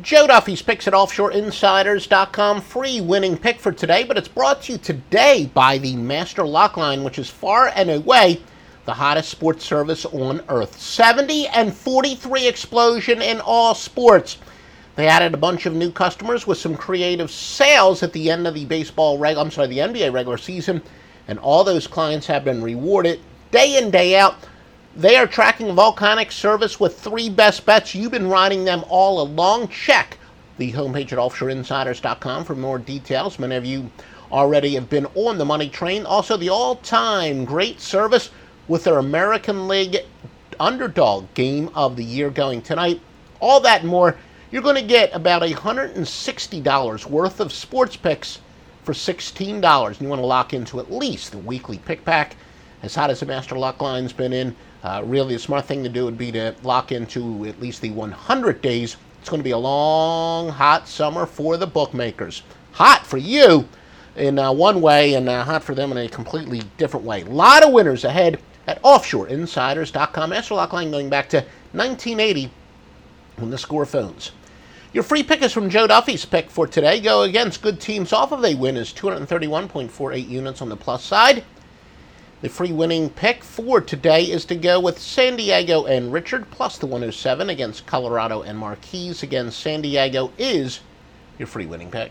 Joe Duffy's picks at offshoreinsiders.com. Free winning pick for today, but it's brought to you today by the Master Lock Line, which is far and away the hottest sports service on earth. 70 and 43 explosion in all sports. They added a bunch of new customers with some creative sales at the end of the baseball reg- I'm sorry, the NBA regular season, and all those clients have been rewarded day in day out. They are tracking Volcanic service with three best bets. You've been riding them all along. Check the homepage at offshoreinsiders.com for more details. Many of you already have been on the money train. Also, the all time great service with their American League underdog game of the year going tonight. All that more. You're going to get about $160 worth of sports picks for $16. And you want to lock into at least the weekly pick pack. As hot as the Master Lock Line's been in, uh, really, the smart thing to do would be to lock into at least the 100 days. It's going to be a long, hot summer for the bookmakers. Hot for you in uh, one way, and uh, hot for them in a completely different way. A lot of winners ahead at offshoreinsiders.com. Master Lock Line going back to 1980 when the score phones. Your free pick is from Joe Duffy's pick for today. Go against good teams off of a win is 231.48 units on the plus side. The free winning pick for today is to go with San Diego and Richard plus the 107 against Colorado and Marquis. Again, San Diego is your free winning pick.